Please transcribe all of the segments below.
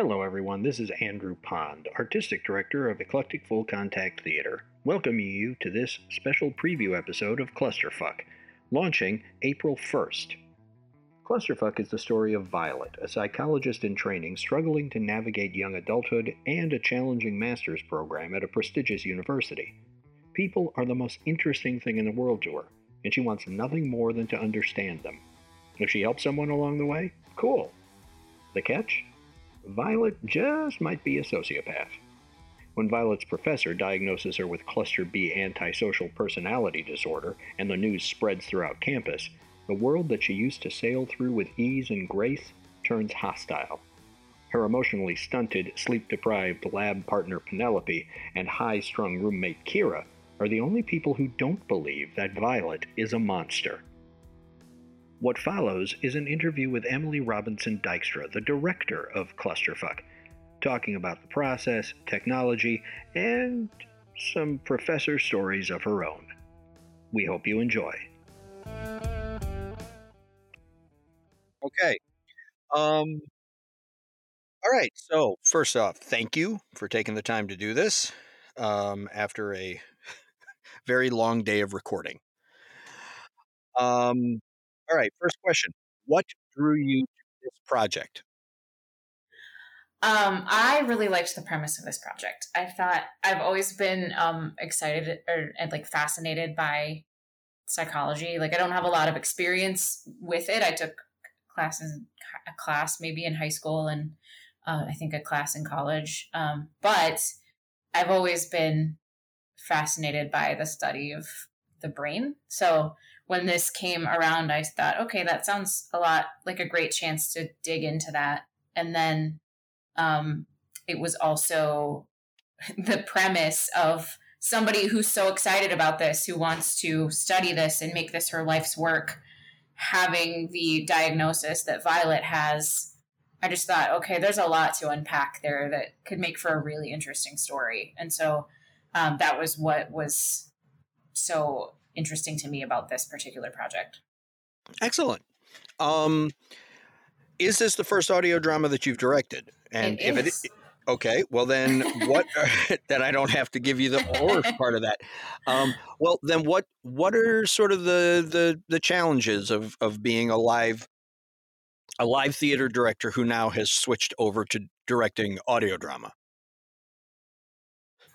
Hello, everyone. This is Andrew Pond, Artistic Director of Eclectic Full Contact Theater, welcoming you to this special preview episode of Clusterfuck, launching April 1st. Clusterfuck is the story of Violet, a psychologist in training struggling to navigate young adulthood and a challenging master's program at a prestigious university. People are the most interesting thing in the world to her, and she wants nothing more than to understand them. If she helps someone along the way, cool. The catch? Violet just might be a sociopath. When Violet's professor diagnoses her with cluster B antisocial personality disorder and the news spreads throughout campus, the world that she used to sail through with ease and grace turns hostile. Her emotionally stunted, sleep deprived lab partner Penelope and high strung roommate Kira are the only people who don't believe that Violet is a monster. What follows is an interview with Emily Robinson Dykstra, the director of Clusterfuck, talking about the process, technology, and some professor stories of her own. We hope you enjoy. Okay. Um, all right. So, first off, thank you for taking the time to do this um, after a very long day of recording. Um, all right, first question. What drew you to this project? Um, I really liked the premise of this project. I thought I've always been um, excited or and like fascinated by psychology. Like I don't have a lot of experience with it. I took classes, a class maybe in high school, and uh, I think a class in college. Um, but I've always been fascinated by the study of the brain. So when this came around, I thought, okay, that sounds a lot like a great chance to dig into that. And then um, it was also the premise of somebody who's so excited about this, who wants to study this and make this her life's work, having the diagnosis that Violet has. I just thought, okay, there's a lot to unpack there that could make for a really interesting story. And so um, that was what was so interesting to me about this particular project. Excellent. Um, is this the first audio drama that you've directed? And it if is. it okay, well then what? then I don't have to give you the horror part of that. Um, well, then what? What are sort of the the the challenges of of being a live a live theater director who now has switched over to directing audio drama?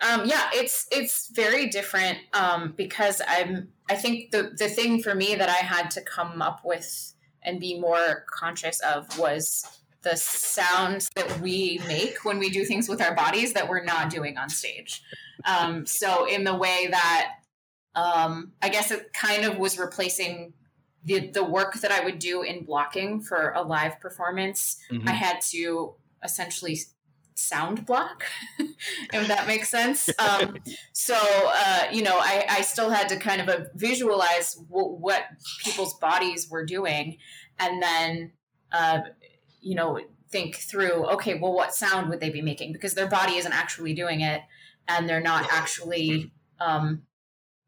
Um, yeah, it's it's very different um, because I'm. I think the the thing for me that I had to come up with and be more conscious of was the sounds that we make when we do things with our bodies that we're not doing on stage. Um, so in the way that um, I guess it kind of was replacing the the work that I would do in blocking for a live performance. Mm-hmm. I had to essentially sound block, if that makes sense. Um, so, uh, you know, I, I, still had to kind of uh, visualize w- what people's bodies were doing and then, uh, you know, think through, okay, well, what sound would they be making? Because their body isn't actually doing it and they're not actually. Um,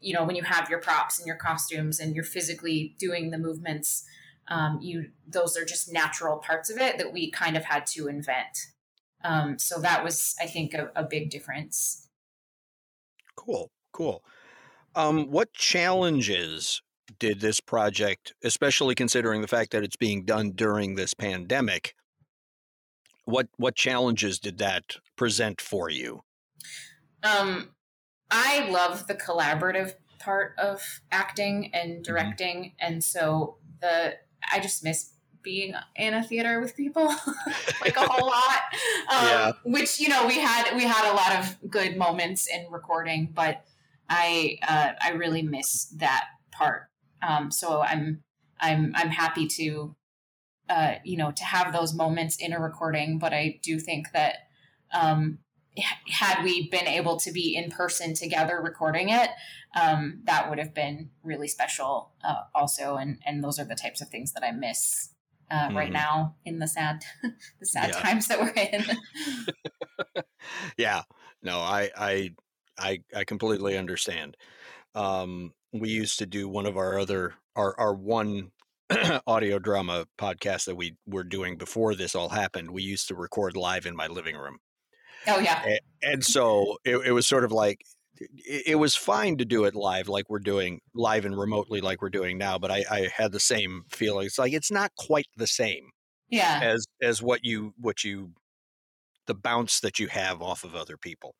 you know, when you have your props and your costumes and you're physically doing the movements, um, you those are just natural parts of it that we kind of had to invent um, so that was, I think, a, a big difference. Cool, cool. Um, what challenges did this project, especially considering the fact that it's being done during this pandemic, what what challenges did that present for you? Um, I love the collaborative part of acting and mm-hmm. directing, mm-hmm. and so the I just miss being in a theater with people like a whole lot um, yeah. which you know we had we had a lot of good moments in recording but i uh, i really miss that part um, so i'm i'm i'm happy to uh, you know to have those moments in a recording but i do think that um, had we been able to be in person together recording it um, that would have been really special uh, also and and those are the types of things that i miss uh, mm. right mm-hmm. now in the sad the sad yeah. times that we're in. yeah, no, I I I I completely understand. Um, we used to do one of our other our our one audio drama podcast that we were doing before this all happened, we used to record live in my living room. Oh yeah. And, and so it, it was sort of like it, was fine to do it live like we're doing live and remotely like we're doing now, but I, I had the same feeling. It's like it's not quite the same Yeah. as as what you what you the bounce that you have off of other people.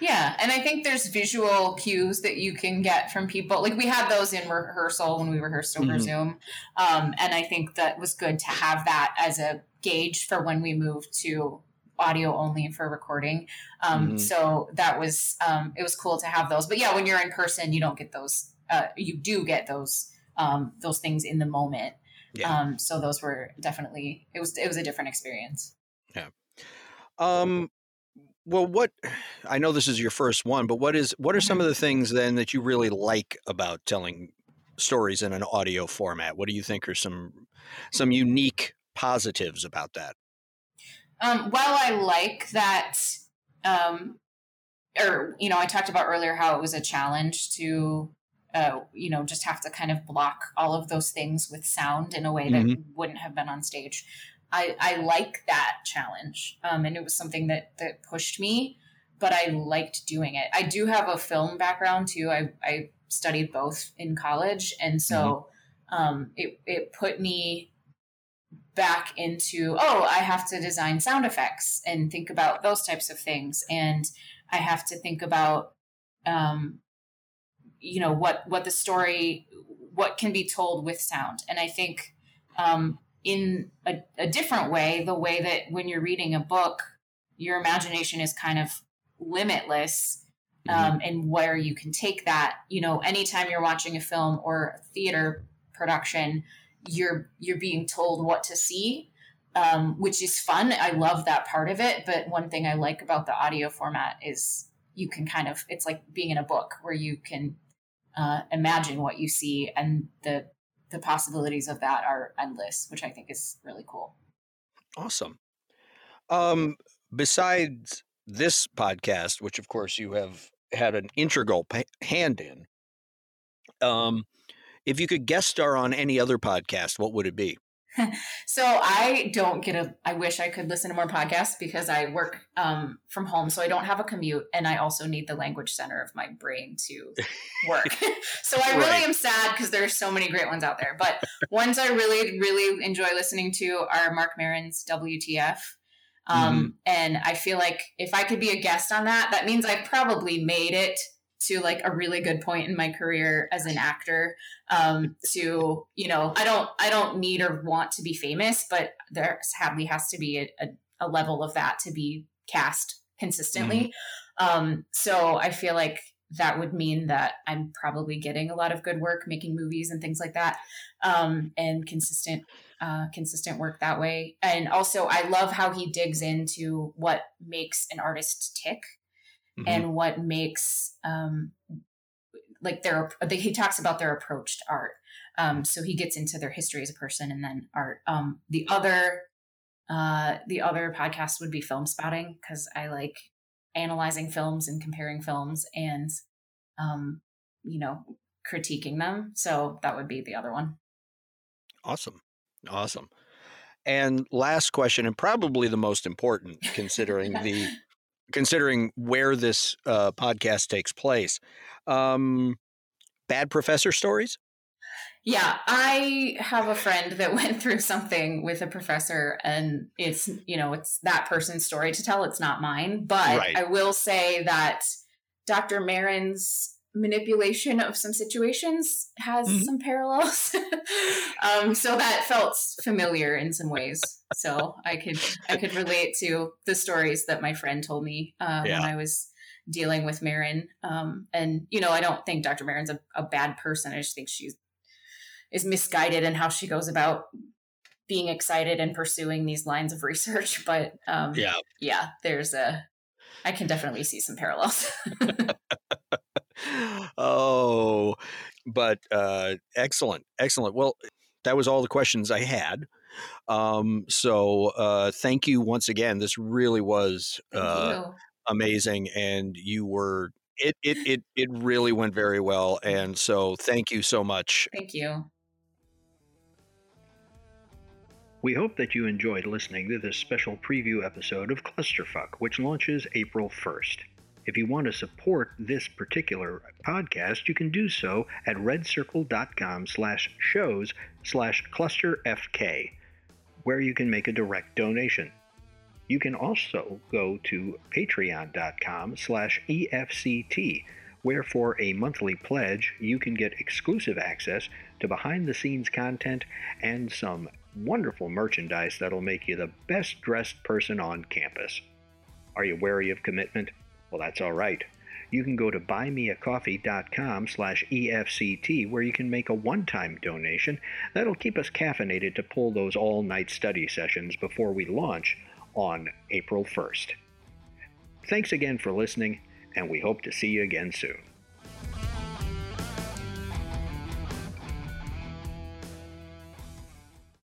Yeah, and I think there's visual cues that you can get from people. Like we had those in rehearsal when we rehearsed over Mhm. Zoom, um, and I think that was good to have that as a gauge for when we moved to audio only for recording. Um, Mhm. So that was um, it was cool to have those. But yeah, when you're in person, you don't get those. Uh, you do get those um, those things in the moment. Yeah. Um, so those were definitely it was it was a different experience. Yeah. Um, well, what I know this is your first one, but what is what are some of the things then that you really like about telling stories in an audio format? What do you think are some some unique positives about that? Um, while I like that, um, or you know, I talked about earlier how it was a challenge to, uh, you know, just have to kind of block all of those things with sound in a way that wouldn't have been on stage. I, I like that challenge, um, and it was something that that pushed me. But I liked doing it. I do have a film background too. I I studied both in college, and so um, it it put me back into oh i have to design sound effects and think about those types of things. And i have to think about um you know what what the story what can be told with sound. And i think um in a, a different way the way that when you're reading a book your imagination is kind of limitless um, and where you can take that you know anytime you're watching a film or a theater production you're you're being told what to see um, which is fun i love that part of it but one thing i like about the audio format is you can kind of it's like being in a book where you can uh, imagine what you see and the the possibilities of that are endless which i think is really cool Awesome. Um, besides this podcast, which of course you have had an integral hand in, um, if you could guest star on any other podcast, what would it be? So I don't get a. I wish I could listen to more podcasts because I work um, from home, so I don't have a commute, and I also need the language center of my brain to work. so I really Right. am sad because there's so many great ones out there. But ones I really, really enjoy listening to are Marc Maron's WTF. Um, And I feel like if I could be a guest on that, that means I've probably made it to like a really good point in my career as an actor um to you know i don't i don't need or want to be famous but there sadly has to be a, a, a level of that to be cast consistently. Um so i feel like that would mean that i'm probably getting a lot of good work making movies and things like that um and consistent uh consistent work that way. And also i love how he digs into what makes an artist tick Mhm. and what makes um like their he talks about their approach to art um so he gets into their history as a person and then art um the other uh the other podcast would be Filmspotting because i like analyzing films and comparing films and um you know critiquing them so that would be the other one Awesome. Awesome. And last question, and probably the most important, considering the considering where this uh, podcast takes place. Um, bad professor stories. Yeah, I have a friend that went through something with a professor, and it's you know it's that person's story to tell. It's not mine, but Right. I will say that Dr. Marin's manipulation of some situations has Mhm. some parallels. um, so that felt familiar in some ways. So I could I could relate to the stories that my friend told me uh, Yeah. when I was dealing with Marin. Um, and you know, I don't think Dr. Marin's a, a bad person. I just think she's is misguided in how she goes about being excited and pursuing these lines of research. But um, Yeah. yeah, there's a I can definitely see some parallels. oh, but uh, excellent, excellent. Well, that was all the questions I had. Um, so uh, thank you once again. This really was uh, amazing, and you were it it it it really went very well. And so thank you so much. Thank you. We hope that you enjoyed listening to this special preview episode of Clusterfuck, which launches April 1st. If you want to support this particular podcast, you can do so at redcircle.com slash shows slash clusterfk, where you can make a direct donation. You can also go to patreon.com slash EFCT, where for a monthly pledge, you can get exclusive access to behind the scenes content and some wonderful merchandise that'll make you the best dressed person on campus. Are you wary of commitment? Well, that's all right. You can go to buymeacoffee.com slash EFCT where you can make a one-time donation that'll keep us caffeinated to pull those all-night study sessions before we launch on April 1st. Thanks again for listening, and we hope to see you again soon.